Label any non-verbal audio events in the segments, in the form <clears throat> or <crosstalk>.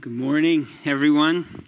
Good morning, everyone.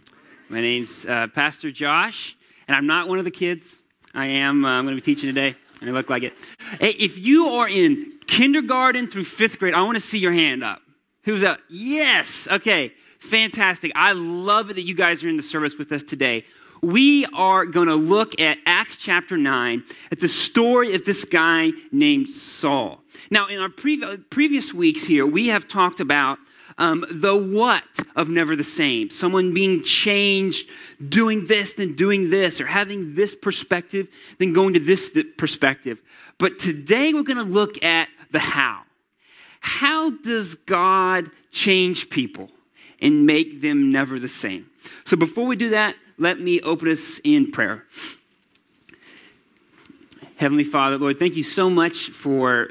My name's uh, Pastor Josh, and I'm not one of the kids. I am. Uh, I'm going to be teaching today. And I look like it. Hey, if you are in kindergarten through fifth grade, I want to see your hand up. Who's up? Yes. Okay. Fantastic. I love it that you guys are in the service with us today. We are going to look at Acts chapter 9, at the story of this guy named Saul. Now, in our pre- previous weeks here, we have talked about um, the what of never the same. Someone being changed, doing this, then doing this, or having this perspective, then going to this perspective. But today we're going to look at the how. How does God change people and make them never the same? So before we do that, let me open us in prayer. Heavenly Father, Lord, thank you so much for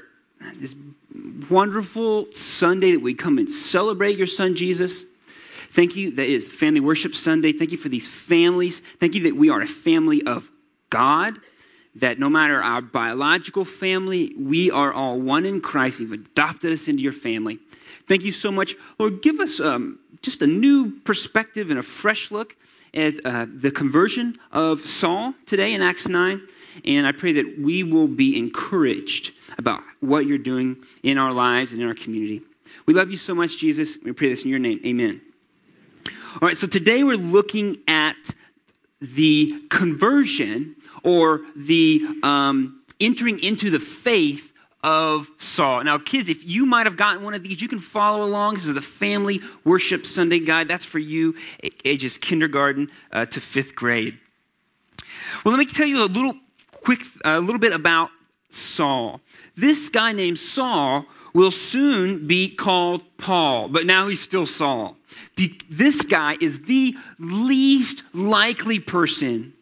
this wonderful Sunday that we come and celebrate your son Jesus. Thank you that is Family Worship Sunday. Thank you for these families. Thank you that we are a family of God, that no matter our biological family, we are all one in Christ. You've adopted us into your family. Thank you so much. Lord, give us um, just a new perspective and a fresh look at uh, the conversion of Saul today in Acts 9. And I pray that we will be encouraged about what you're doing in our lives and in our community. We love you so much, Jesus. We pray this in your name. Amen. All right, so today we're looking at the conversion or the um, entering into the faith of Saul. Now, kids, if you might have gotten one of these, you can follow along. This is the Family Worship Sunday Guide. That's for you, ages kindergarten uh, to fifth grade. Well, let me tell you a little quick, a little bit about Saul. This guy named Saul will soon be called Paul, but now he's still Saul. This guy is the least likely person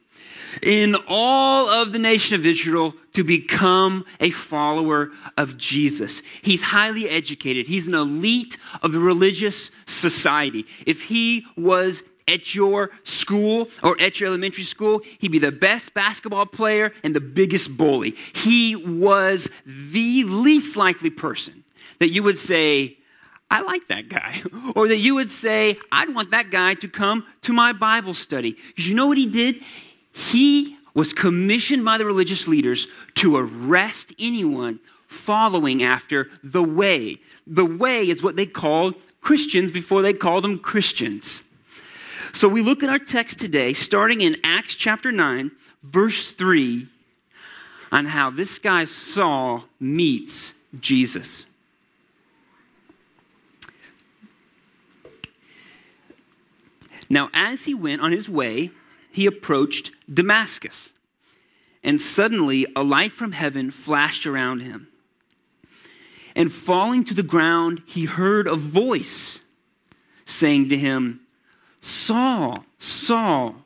in all of the nation of Israel to become a follower of Jesus. He's highly educated. He's an elite of the religious society. If he was at your school or at your elementary school, he'd be the best basketball player and the biggest bully. He was the least likely person that you would say, I like that guy. <laughs> Or that you would say, I'd want that guy to come to my Bible study. Because you know what he did? He was commissioned by the religious leaders to arrest anyone following after the way. The way is what they called Christians before they called them Christians. So we look at our text today, starting in Acts chapter 9, verse 3, on how this guy Saul meets Jesus. Now, as he went on his way, he approached Damascus, and suddenly a light from heaven flashed around him. And falling to the ground, he heard a voice saying to him, Saul, Saul,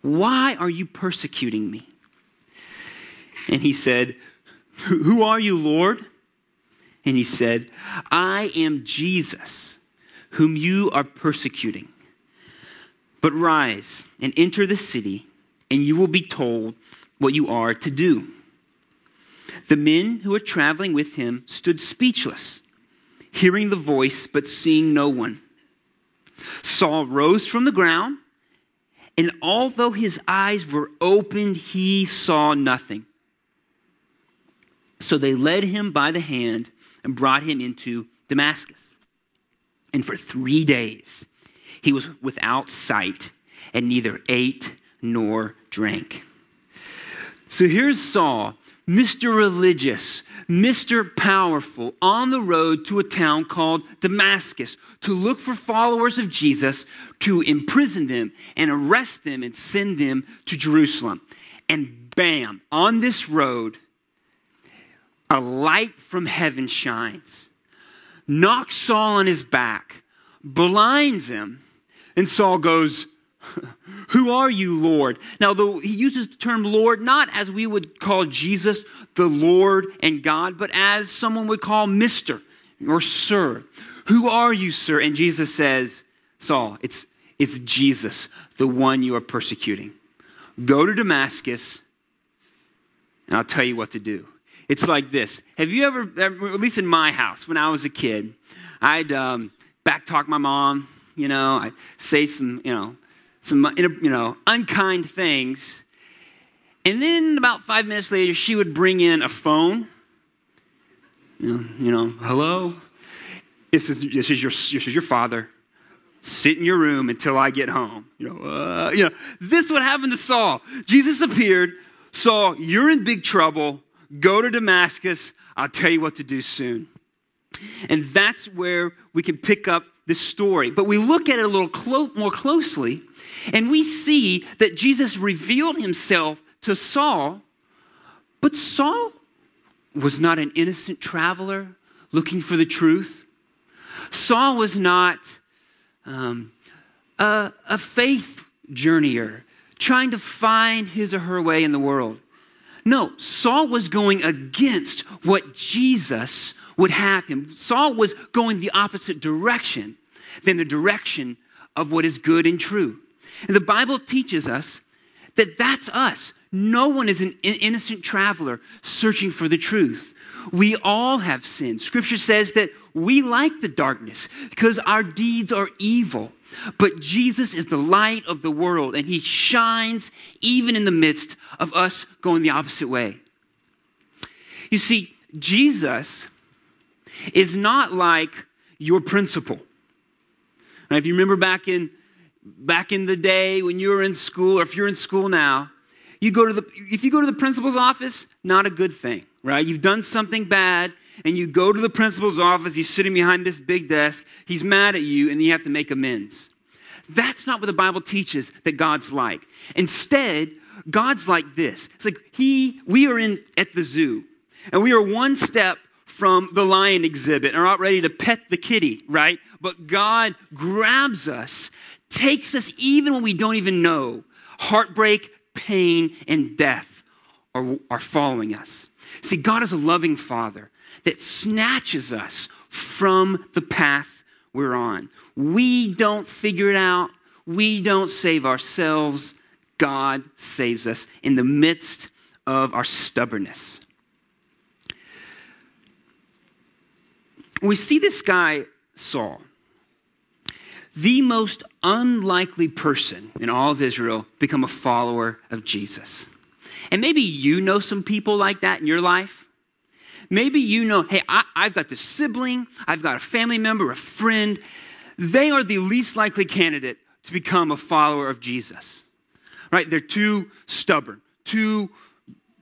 why are you persecuting me? And he said, Who are you, Lord? And he said, I am Jesus, whom you are persecuting. But rise and enter the city, and you will be told what you are to do. The men who were traveling with him stood speechless, hearing the voice, but seeing no one. Saul rose from the ground, and although his eyes were opened, he saw nothing. So they led him by the hand and brought him into Damascus. And for three days he was without sight and neither ate nor drank. So here's Saul Mr. Religious, Mr. Powerful, on the road to a town called Damascus to look for followers of Jesus, to imprison them and arrest them and send them to Jerusalem. And bam, on this road, a light from heaven shines, knocks Saul on his back, blinds him, and Saul goes, <laughs> who are you, Lord? Now, though he uses the term Lord not as we would call Jesus the Lord and God, but as someone would call Mr. or Sir. Who are you, sir? And Jesus says, Saul, it's, it's Jesus, the one you are persecuting. Go to Damascus, and I'll tell you what to do. It's like this. Have you ever, at least in my house when I was a kid, I'd um, backtalk my mom you know, I say some, you know, some, you know, unkind things. And then about five minutes later, she would bring in a phone. You know, you know hello? This is, this, is your, this is your father. Sit in your room until I get home. You know, uh, you know, this is what happened to Saul. Jesus appeared, Saul, you're in big trouble. Go to Damascus. I'll tell you what to do soon. And that's where we can pick up this story. But we look at it a little clo- more closely, and we see that Jesus revealed himself to Saul, but Saul was not an innocent traveler looking for the truth. Saul was not um, a, a faith journeyer trying to find his or her way in the world. No, Saul was going against what Jesus would have him. Saul was going the opposite direction than the direction of what is good and true. And the Bible teaches us that that's us. No one is an innocent traveler searching for the truth. We all have sinned. Scripture says that we like the darkness because our deeds are evil. But Jesus is the light of the world and he shines even in the midst of us going the opposite way. You see, Jesus is not like your principal. Now, if you remember back in back in the day when you were in school, or if you're in school now, you go to the if you go to the principal's office, not a good thing, right? You've done something bad, and you go to the principal's office, he's sitting behind this big desk, he's mad at you, and you have to make amends. That's not what the Bible teaches that God's like. Instead, God's like this. It's like he we are in at the zoo, and we are one step from the lion exhibit and are not ready to pet the kitty, right? But God grabs us, takes us even when we don't even know. Heartbreak, pain, and death are, are following us. See, God is a loving Father that snatches us from the path we're on. We don't figure it out, we don't save ourselves. God saves us in the midst of our stubbornness. We see this guy, Saul the most unlikely person in all of Israel become a follower of Jesus. And maybe you know some people like that in your life. Maybe you know, hey, I, have got this sibling, I've got a family member, a friend. They are the least likely candidate to become a follower of Jesus. Right? They're too stubborn, too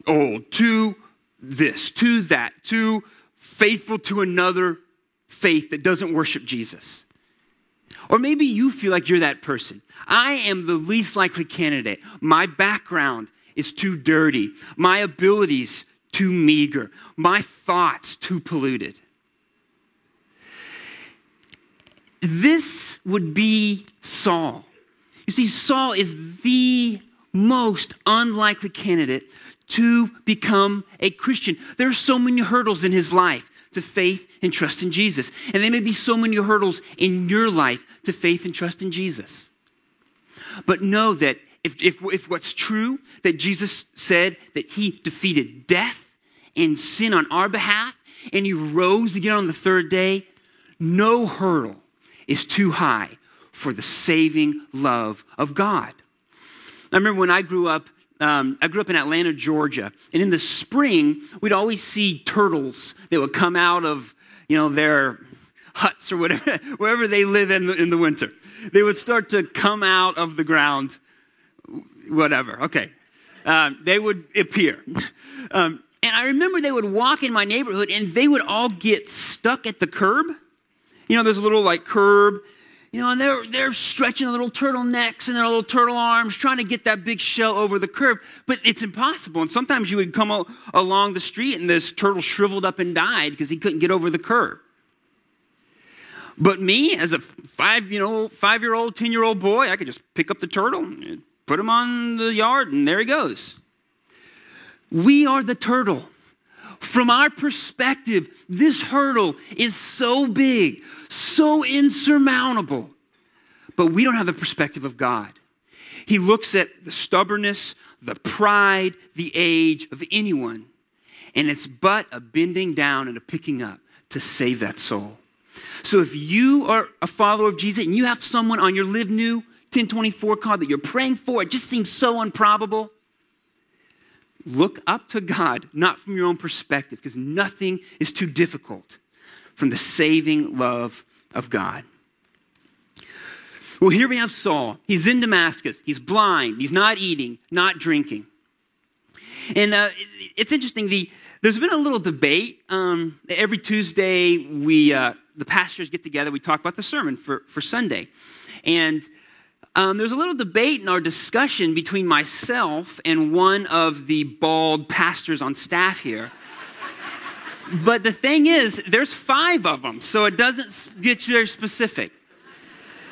old, too this, too that, too faithful to another faith that doesn't worship Jesus. Or maybe you feel like you're that person. I am the least likely candidate. My background is too dirty. My abilities too meager. My thoughts too polluted. This would be Saul. You see, Saul is the most unlikely candidate to become a Christian. There are so many hurdles in his life to faith and trust in Jesus. And there may be so many hurdles in your life to faith and trust in Jesus. But know that if, if, if what's true, that Jesus said that he defeated death and sin on our behalf, and he rose again on the third day, no hurdle is too high for the saving love of God. I remember when I grew up, um, I grew up in Atlanta, Georgia, and in the spring, we'd always see turtles that would come out of, you know, their huts or whatever, <laughs> wherever they live in the, in the winter. They would start to come out of the ground, whatever. Okay, um, they would appear. <laughs> Um, and I remember they would walk in my neighborhood, and they would all get stuck at the curb. You know, there's a little like curb you know, and they're, they're stretching their little turtlenecks and their little turtle arms, trying to get that big shell over the curb, but it's impossible. And sometimes you would come along the street and this turtle shriveled up and died because he couldn't get over the curb. But me, as a five, you know, five-year-old, ten-year-old boy, I could just pick up the turtle, and put him on the yard, and there he goes. We are the turtle. From our perspective, this hurdle is so big, so insurmountable. But we don't have the perspective of God. He looks at the stubbornness, the pride, the age of anyone, and it's but a bending down and a picking up to save that soul. So if you are a follower of Jesus and you have someone on your Live New 1024 card that you're praying for, it just seems so improbable. Look up to God, not from your own perspective, because nothing is too difficult from the saving love of God. Well, here we have Saul. He's in Damascus. He's blind. He's not eating, not drinking. And uh, it's interesting. The, there's been a little debate. Um, every Tuesday, we uh, the pastors get together. We talk about the sermon for, for Sunday. And um, there's a little debate in our discussion between myself and one of the bald pastors on staff here. But the thing is, there's five of them, so it doesn't get very specific.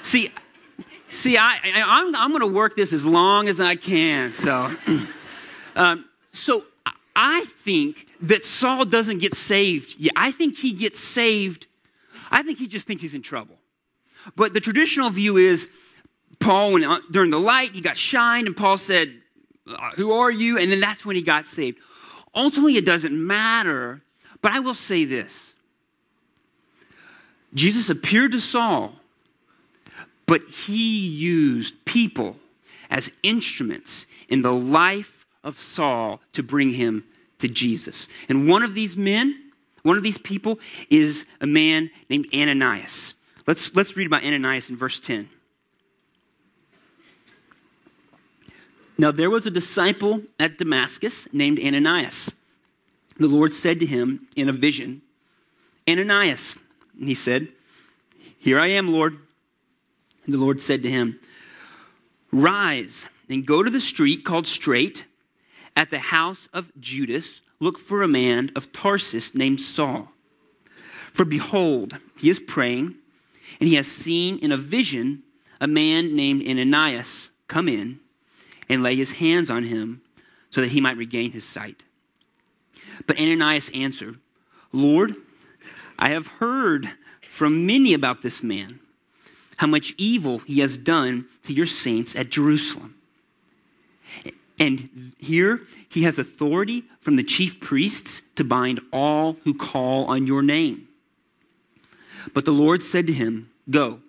See, see, I, I'm, I'm going to work this as long as I can. So, <clears throat> um, so I think that Saul doesn't get saved. Yeah, I think he gets saved. I think he just thinks he's in trouble. But the traditional view is Paul, when, during the light, he got shined, and Paul said, uh, Who are you? And then that's when he got saved. Ultimately, it doesn't matter, but I will say this Jesus appeared to Saul, but he used people as instruments in the life of Saul to bring him to Jesus. And one of these men, one of these people, is a man named Ananias. Let's, let's read about Ananias in verse 10. Now there was a disciple at Damascus named Ananias. The Lord said to him in a vision, Ananias. And he said, Here I am, Lord. And the Lord said to him, Rise and go to the street called Straight. At the house of Judas, look for a man of Tarsus named Saul. For behold, he is praying, and he has seen in a vision a man named Ananias come in and lay his hands on him so that he might regain his sight. But Ananias answered, Lord, I have heard from many about this man, how much evil he has done to your saints at Jerusalem. And here he has authority from the chief priests to bind all who call on your name. But the Lord said to him, Go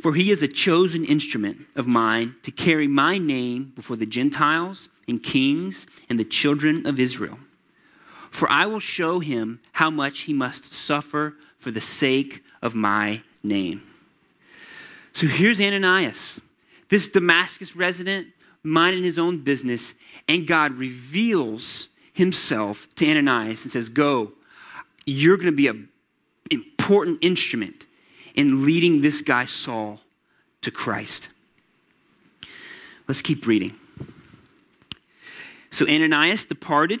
for he is a chosen instrument of mine to carry my name before the Gentiles and kings and the children of Israel. For I will show him how much he must suffer for the sake of my name. So here's Ananias, this Damascus resident, minding his own business, and God reveals himself to Ananias and says, Go, you're going to be an important instrument in leading this guy, Saul, to Christ. Let's keep reading. So Ananias departed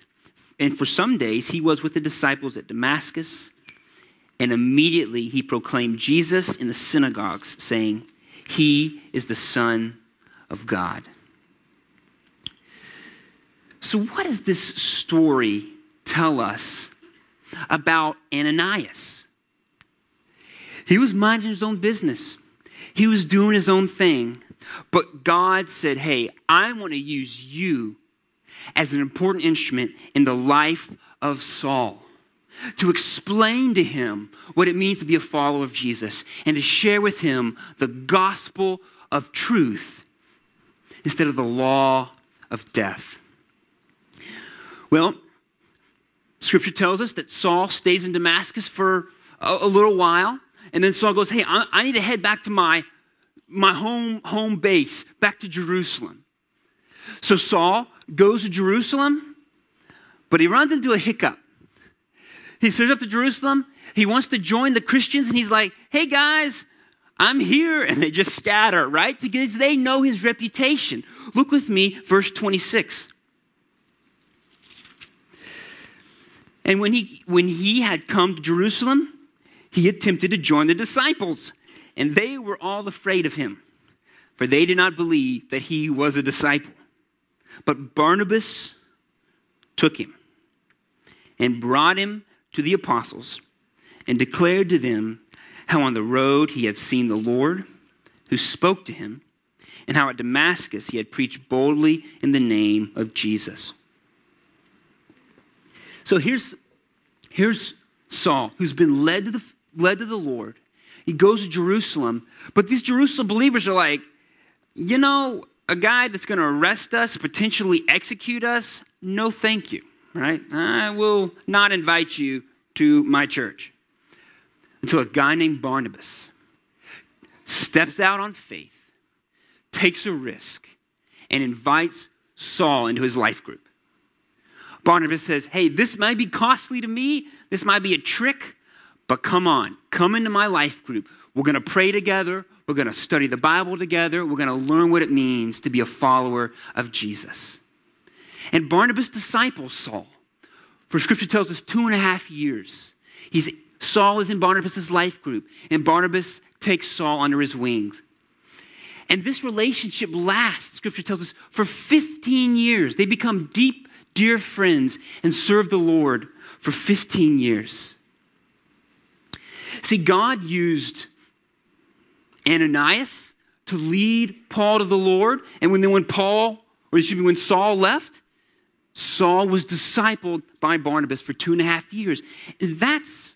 and for some days, he was with the disciples at Damascus, and immediately he proclaimed Jesus in the synagogues, saying, He is the Son of God. So, what does this story tell us about Ananias? He was minding his own business, he was doing his own thing. But God said, Hey, I want to use you as an important instrument in the life of Saul to explain to him what it means to be a follower of Jesus and to share with him the gospel of truth instead of the law of death. Well, scripture tells us that Saul stays in Damascus for a, a little while. And then Saul goes, Hey, I, I need to head back to my, my home, home base, back to Jerusalem. So Saul goes to Jerusalem, but he runs into a hiccup. He shows up to Jerusalem. He wants to join the Christians, and he's like, Hey guys, I'm here. And they just scatter, right? Because they know his reputation. Look with me, verse 26. And when he, when he had come to Jerusalem, he attempted to join the disciples, and they were all afraid of him, for they did not believe that he was a disciple. But Barnabas took him and brought him to the apostles and declared to them how on the road he had seen the Lord, who spoke to him, and how at Damascus he had preached boldly in the name of Jesus. So here's, here's Saul, who's been led to, the, led to the Lord. He goes to Jerusalem, but these Jerusalem believers are like, you know, a guy that's going to arrest us, potentially execute us, no thank you, right? I will not invite you to my church. Until a guy named Barnabas steps out on faith, takes a risk, and invites Saul into his life group. Barnabas says, Hey, this might be costly to me, this might be a trick, but come on, come into my life group. We're going to pray together. We're going to study the Bible together. We're going to learn what it means to be a follower of Jesus. And Barnabas disciples Saul for scripture tells us two and a half years. He's, Saul is in Barnabas' life group, and Barnabas takes Saul under his wings. And this relationship lasts, scripture tells us, for 15 years. They become deep, dear friends and serve the Lord for 15 years. See, God used Ananias to lead Paul to the Lord. And when, when Paul, or excuse me, when Saul left, Saul was discipled by Barnabas for two and a half years. And That's,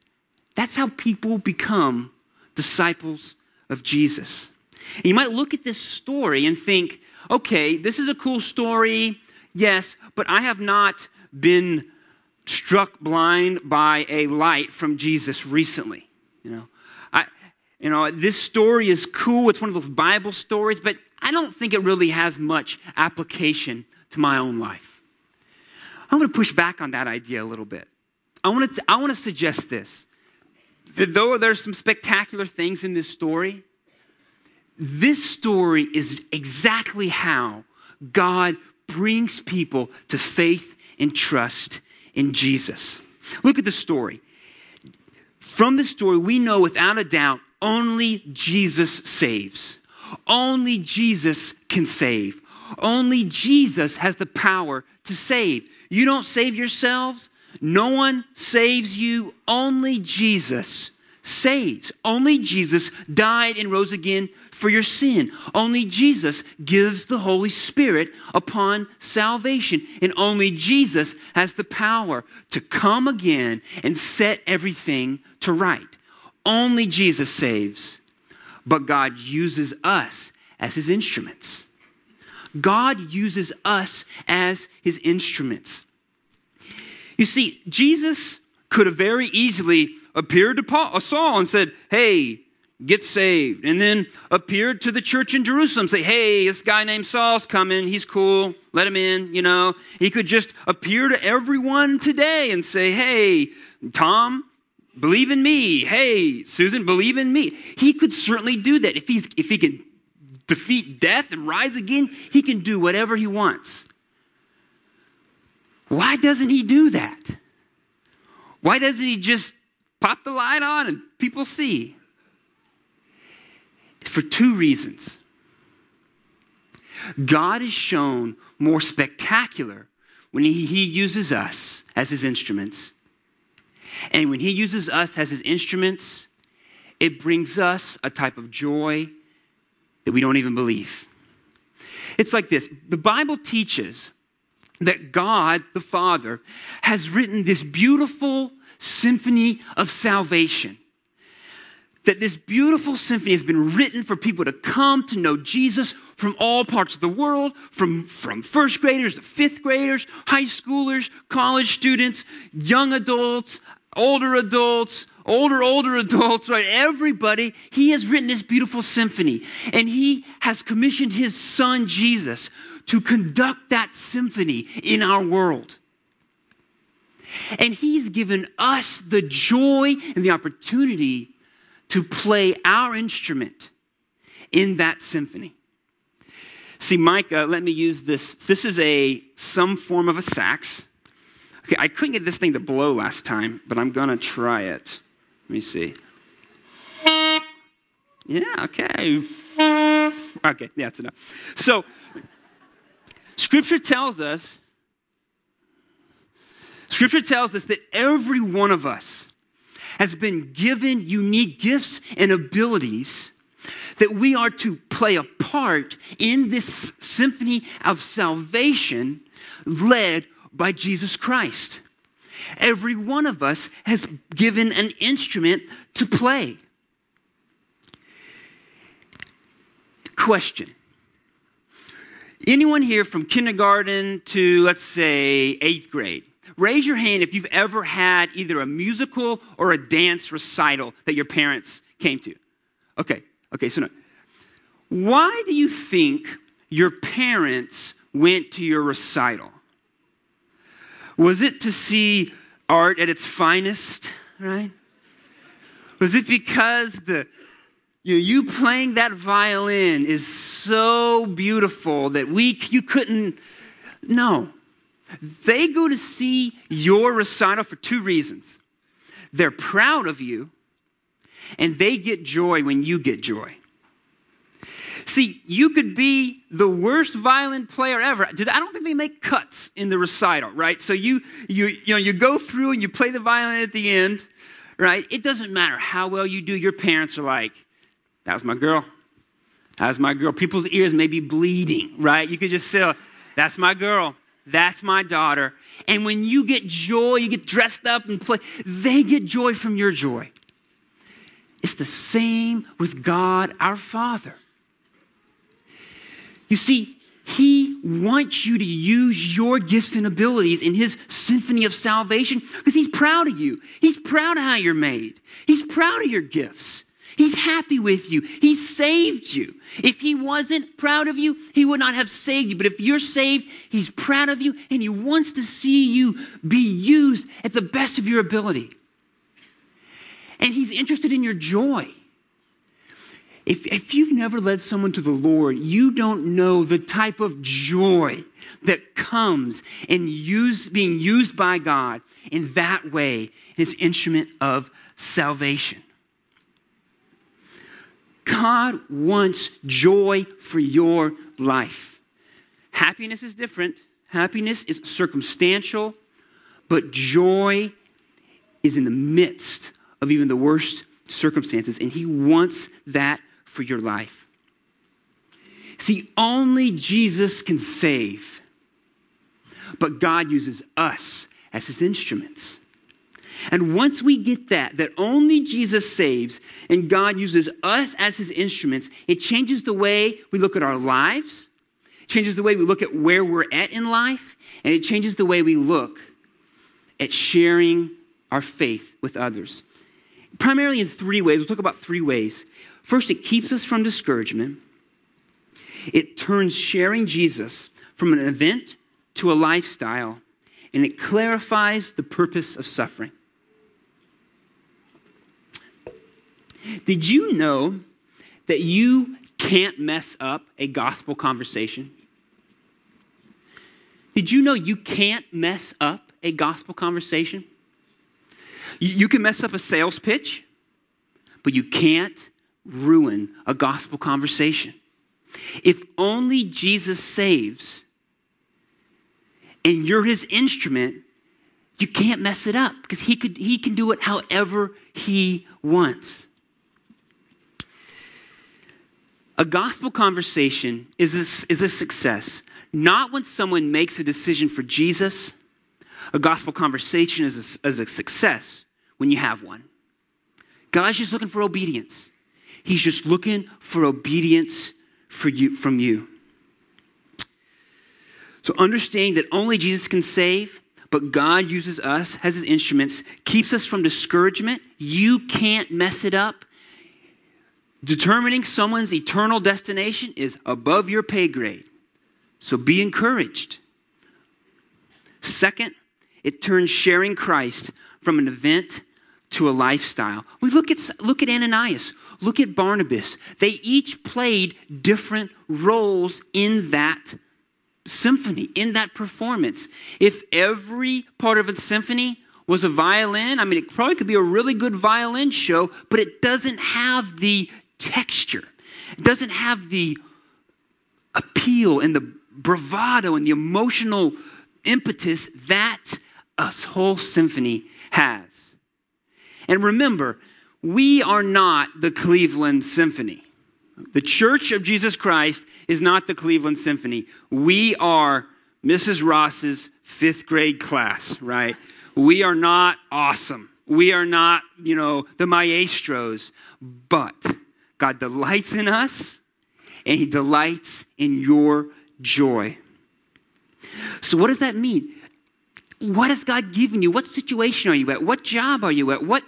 that's how people become disciples of Jesus. And you might look at this story and think, okay, this is a cool story, yes, but I have not been struck blind by a light from Jesus recently. You know, you know, this story is cool. It's one of those Bible stories, but I don't think it really has much application to my own life. I'm going to push back on that idea a little bit. I want to, I want to suggest this that though there's some spectacular things in this story, this story is exactly how God brings people to faith and trust in Jesus. Look at the story. From the story, we know without a doubt only Jesus saves. Only Jesus can save. Only Jesus has the power to save. You don't save yourselves. No one saves you. Only Jesus saves. Only Jesus died and rose again for your sin. Only Jesus gives the Holy Spirit upon salvation. And only Jesus has the power to come again and set everything to right. Only Jesus saves. But God uses us as his instruments. God uses us as his instruments. You see, Jesus could have very easily appeared to Paul, uh, Saul and said, Hey, get saved. And then appeared to the church in Jerusalem, say, Hey, this guy named Saul's coming. He's cool. Let him in. You know, he could just appear to everyone today and say, Hey, Tom, believe in me. Hey, Susan, believe in me. He could certainly do that. If, he's, if he can defeat death and rise again, he can do whatever he wants. Why doesn't he do that? Why doesn't he just pop the light on and people see? For two reasons. God is shown more spectacular when he, uses us as his instruments. And when he uses us as his instruments, it brings us a type of joy that we don't even believe. It's like this the Bible teaches that God the Father has written this beautiful symphony of salvation. That this beautiful symphony has been written for people to come to know Jesus from all parts of the world, from, from first graders to fifth graders, high schoolers, college students, young adults, older adults, older, older <laughs> adults, right? Everybody, he has written this beautiful symphony. And he has commissioned his son, Jesus, to conduct that symphony in our world. And he's given us the joy and the opportunity to play our instrument in that symphony. See, Mike, uh, let me use this. This is a some form of a sax. Okay, I couldn't get this thing to blow last time, but I'm gonna try it. Let me see. Yeah, okay. Okay, yeah, that's enough. So, Scripture tells us, Scripture tells us that every one of us has been given unique gifts and abilities that we are to play a part in this symphony of salvation led by Jesus Christ. Every one of us has given an instrument to play. Question Anyone here from kindergarten to, let's say, eighth grade? Raise your hand if you've ever had either a musical or a dance recital that your parents came to. Okay, okay, so no. Why do you think your parents went to your recital? Was it to see art at its finest, right? Was it because the you, know, you playing that violin is so beautiful that we you couldn't no. They go to see your recital for two reasons. They're proud of you and they get joy when you get joy. See, you could be the worst violin player ever. I don't think they make cuts in the recital, right? So you you you know you go through and you play the violin at the end, right? It doesn't matter how well you do. Your parents are like, "That was my girl. That was my girl." People's ears may be bleeding, right? You could just say, "That's my girl." That's my daughter. And when you get joy, you get dressed up and play, they get joy from your joy. It's the same with God our Father. You see, he wants you to use your gifts and abilities in his symphony of salvation because he's proud of you. He's proud of how you're made. He's proud of your gifts. He's happy with you. He saved you. If he wasn't proud of you, he would not have saved you. But if you're saved, he's proud of you and he wants to see you be used at the best of your ability. And he's interested in your joy. If, if you've never led someone to the Lord, you don't know the type of joy that comes in use, being used by God in that way, his instrument of salvation. God wants joy for your life. Happiness is different. Happiness is circumstantial, but joy is in the midst of even the worst circumstances, and He wants that for your life. See, only Jesus can save, but God uses us as his instruments. And once we get that, that only Jesus saves and God uses us as his instruments, it changes the way we look at our lives, changes the way we look at where we're at in life, and it changes the way we look at sharing our faith with others. Primarily in three ways. We'll talk about three ways. First, it keeps us from discouragement. It turns sharing Jesus from an event to a lifestyle, and it clarifies the purpose of suffering. Did you know that you can't mess up a gospel conversation? Did you know you can't mess up a gospel conversation? You can mess up a sales pitch, but you can't ruin a gospel conversation. If only Jesus saves and you're his instrument, you can't mess it up because he, could, he can do it however he wants. A gospel conversation is a, is a success, not when someone makes a decision for Jesus. A gospel conversation is a, is a success when you have one. God's just looking for obedience. He's just looking for obedience for you, from you. So, understanding that only Jesus can save, but God uses us as his instruments, keeps us from discouragement. You can't mess it up. Determining someone's eternal destination is above your pay grade. So be encouraged. Second, it turns sharing Christ from an event to a lifestyle. We look at, look at Ananias, look at Barnabas. They each played different roles in that symphony, in that performance. If every part of a symphony was a violin, I mean, it probably could be a really good violin show, but it doesn't have the texture. It doesn't have the appeal and the bravado and the emotional impetus that a whole symphony has. And remember, we are not the Cleveland Symphony. The Church of Jesus Christ is not the Cleveland Symphony. We are Mrs. Ross's fifth grade class, right? We are not awesome. We are not, you know, the maestros, but God delights in us and He delights in your joy. So, what does that mean? What has God given you? What situation are you at? What job are you at? What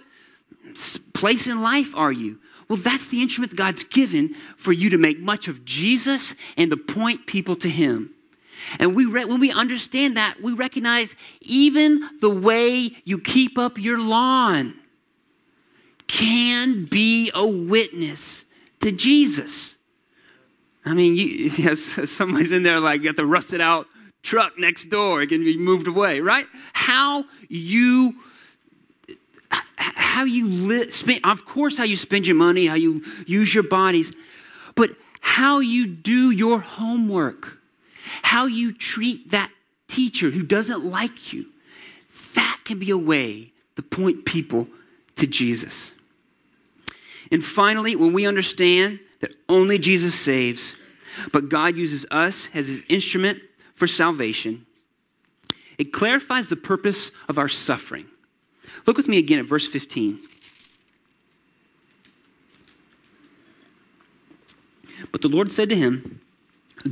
place in life are you? Well, that's the instrument God's given for you to make much of Jesus and to point people to Him. And we re- when we understand that, we recognize even the way you keep up your lawn can be a witness to Jesus. I mean, you, <laughs> yes, somebody's in there like got the rusted out truck next door, it can be moved away, right? How you how you spend, of course, how you spend your money, how you use your bodies, but how you do your homework how you treat that teacher who doesn't like you, that can be a way to point people to Jesus. And finally, when we understand that only Jesus saves, but God uses us as his instrument for salvation, it clarifies the purpose of our suffering. Look with me again at verse 15. But the Lord said to him,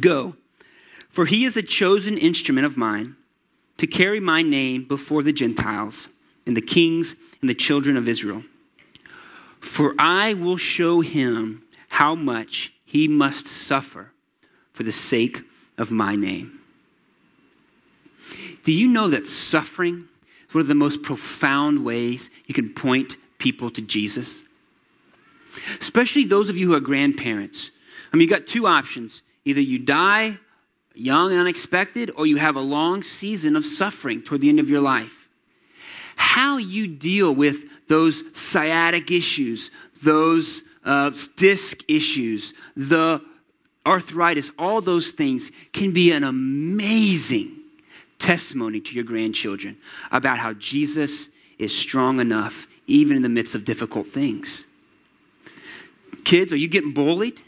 Go for he is a chosen instrument of mine to carry my name before the Gentiles and the kings and the children of Israel. For I will show him how much he must suffer for the sake of my name. Do you know that suffering one of the most profound ways you can point people to Jesus? Especially those of you who are grandparents. I mean, you got two options either you die young and unexpected, or you have a long season of suffering toward the end of your life. How you deal with those sciatic issues, those uh, disc issues, the arthritis, all those things can be an amazing testimony to your grandchildren about how Jesus is strong enough even in the midst of difficult things. Kids, are you getting bullied?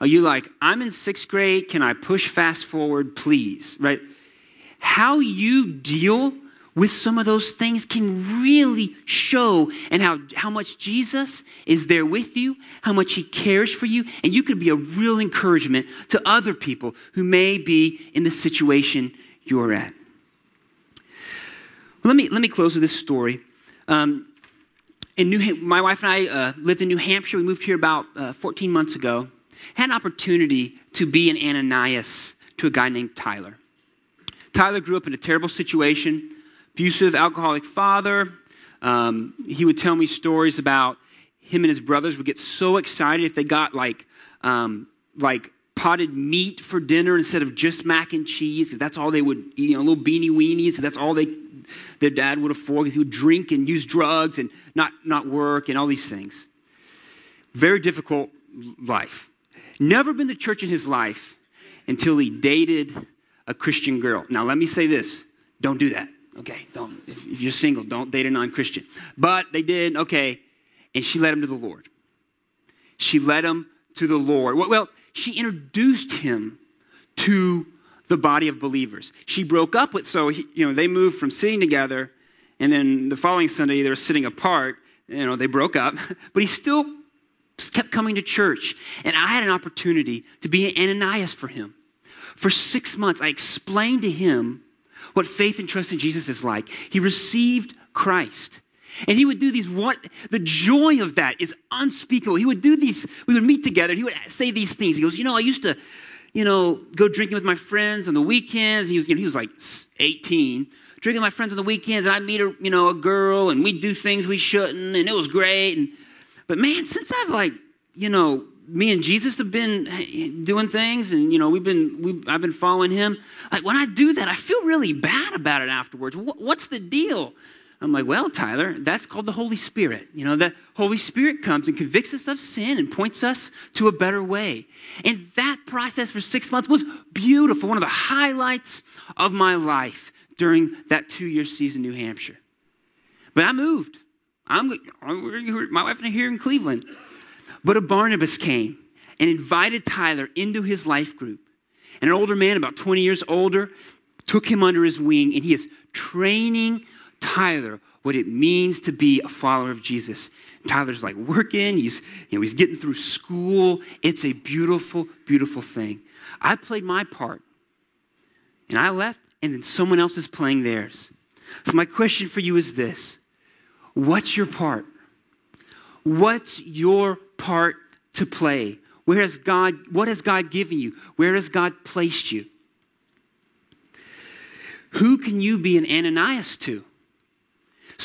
Are you like, I'm in sixth grade, can I push fast forward, please? Right? How you deal with some of those things can really show and how, how much Jesus is there with you, how much he cares for you, and you could be a real encouragement to other people who may be in the situation you're at. Let me, let me close with this story. Um, in New, my wife and I uh, lived in New Hampshire. We moved here about uh, 14 months ago had an opportunity to be an Ananias to a guy named Tyler. Tyler grew up in a terrible situation, abusive, alcoholic father. Um, he would tell me stories about him and his brothers would get so excited if they got like, um, like potted meat for dinner instead of just mac and cheese, because that's all they would eat, you know, little beanie weenies, because that's all they, their dad would afford, because he would drink and use drugs and not, not work and all these things. Very difficult life. Never been to church in his life until he dated a Christian girl. Now, let me say this don't do that. Okay, don't. If, if you're single, don't date a non Christian. But they did, okay, and she led him to the Lord. She led him to the Lord. Well, she introduced him to the body of believers. She broke up with, so, he, you know, they moved from sitting together, and then the following Sunday they were sitting apart. You know, they broke up, <laughs> but he still kept coming to church. And I had an opportunity to be an Ananias for him. For six months, I explained to him what faith and trust in Jesus is like. He received Christ. And he would do these, what, the joy of that is unspeakable. He would do these, we would meet together. He would say these things. He goes, You know, I used to, you know, go drinking with my friends on the weekends. He was, you know, he was like 18, drinking with my friends on the weekends, and I'd meet a, you know, a girl, and we'd do things we shouldn't, and it was great. And but man, since I've like, you know, me and Jesus have been eh, doing things and you know we've been we I've been following him like when I do that I feel really bad about it afterwards What, what's the deal I'm like, well, Tyler, that's called the Holy Spirit. You know, the Holy Spirit comes and convicts us of sin and points us to a better way. And that process for six months was beautiful, one of the highlights of my life during that two year season in New Hampshire. But I moved. I'm, my wife and I are here in Cleveland. But a Barnabas came and invited Tyler into his life group. And an older man, about 20 years older, took him under his wing and he is training Tyler what it means to be a follower of Jesus. Tyler's like working, he's, you know, he's getting through school. It's a beautiful, beautiful thing. I played my part and I left, and then someone else is playing theirs. So, my question for you is this What's your part? What's your part to play? Where has God, what has God given you? Where has God placed you? Who can you be an Ananias to?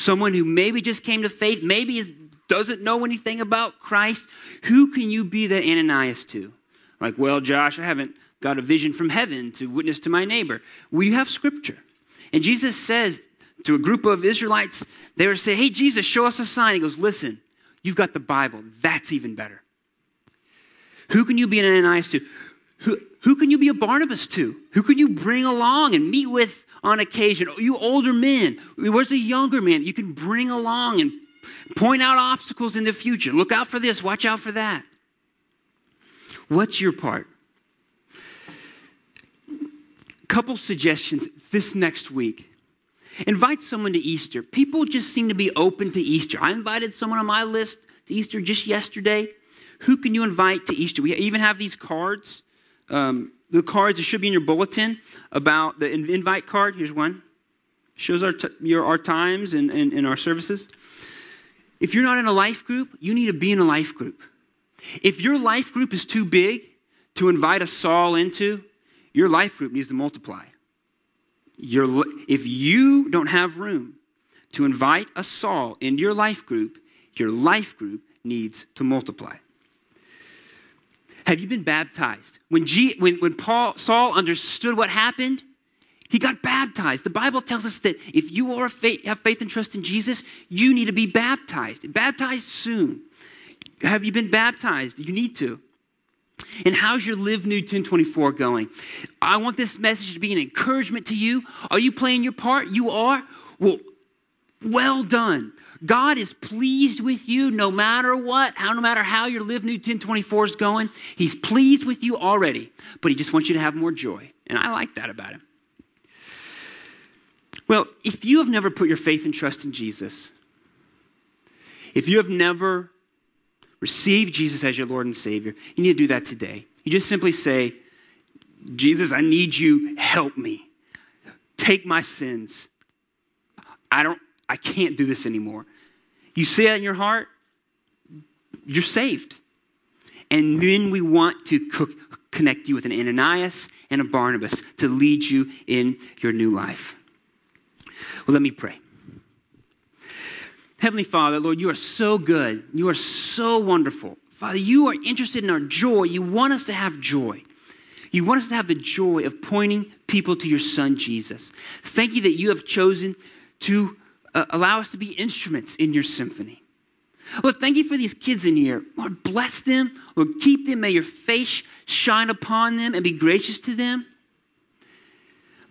Someone who maybe just came to faith, maybe is, doesn't know anything about Christ. Who can you be that Ananias to? Like, well, Josh, I haven't got a vision from heaven to witness to my neighbor. We have scripture. And Jesus says to a group of Israelites, they were saying, Hey, Jesus, show us a sign. He goes, Listen, you've got the Bible. That's even better. Who can you be an Ananias to? Who, who can you be a Barnabas to? Who can you bring along and meet with on occasion? You older men, where's the younger man you can bring along and point out obstacles in the future? Look out for this, watch out for that. What's your part? Couple suggestions this next week. Invite someone to Easter. People just seem to be open to Easter. I invited someone on my list to Easter just yesterday. Who can you invite to Easter? We even have these cards. Um, the cards that should be in your bulletin about the invite card. Here's one. Shows our, t- your, our times and, and, and our services. If you're not in a life group, you need to be in a life group. If your life group is too big to invite a Saul into, your life group needs to multiply. Your, if you don't have room to invite a Saul into your life group, your life group needs to multiply. Have you been baptized? When, G, when, when Paul, Saul understood what happened, he got baptized. The Bible tells us that if you are faith, have faith and trust in Jesus, you need to be baptized. Baptized soon. Have you been baptized? You need to. And how's your Live New 1024 going? I want this message to be an encouragement to you. Are you playing your part? You are? Well, well done. God is pleased with you no matter what, how no matter how your Live New 1024 is going. He's pleased with you already, but he just wants you to have more joy. And I like that about him. Well, if you have never put your faith and trust in Jesus, if you have never received Jesus as your Lord and Savior, you need to do that today. You just simply say, Jesus, I need you, help me. Take my sins. I don't I can't do this anymore. You say that in your heart, you're saved. And then we want to cook, connect you with an Ananias and a Barnabas to lead you in your new life. Well, let me pray. Heavenly Father, Lord, you are so good. You are so wonderful. Father, you are interested in our joy. You want us to have joy. You want us to have the joy of pointing people to your Son, Jesus. Thank you that you have chosen to uh, allow us to be instruments in your symphony. Lord, thank you for these kids in here. Lord, bless them. Lord, keep them. May your face shine upon them and be gracious to them.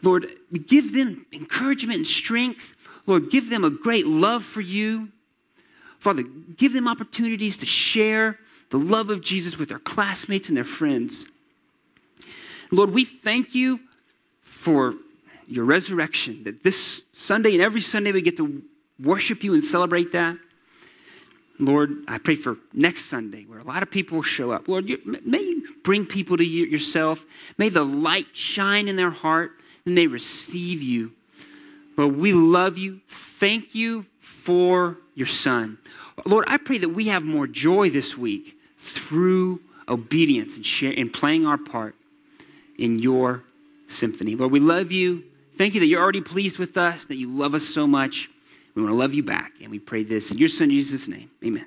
Lord, give them encouragement and strength. Lord, give them a great love for you. Father, give them opportunities to share the love of Jesus with their classmates and their friends. Lord, we thank you for your resurrection, that this Sunday and every Sunday we get to worship you and celebrate that. Lord, I pray for next Sunday where a lot of people will show up. Lord, you, may you bring people to you, yourself. May the light shine in their heart and they receive you. Lord, we love you. Thank you for your son. Lord, I pray that we have more joy this week through obedience and, share, and playing our part in your symphony. Lord, we love you. Thank you that you're already pleased with us, that you love us so much. We want to love you back. And we pray this in your son Jesus' name. Amen.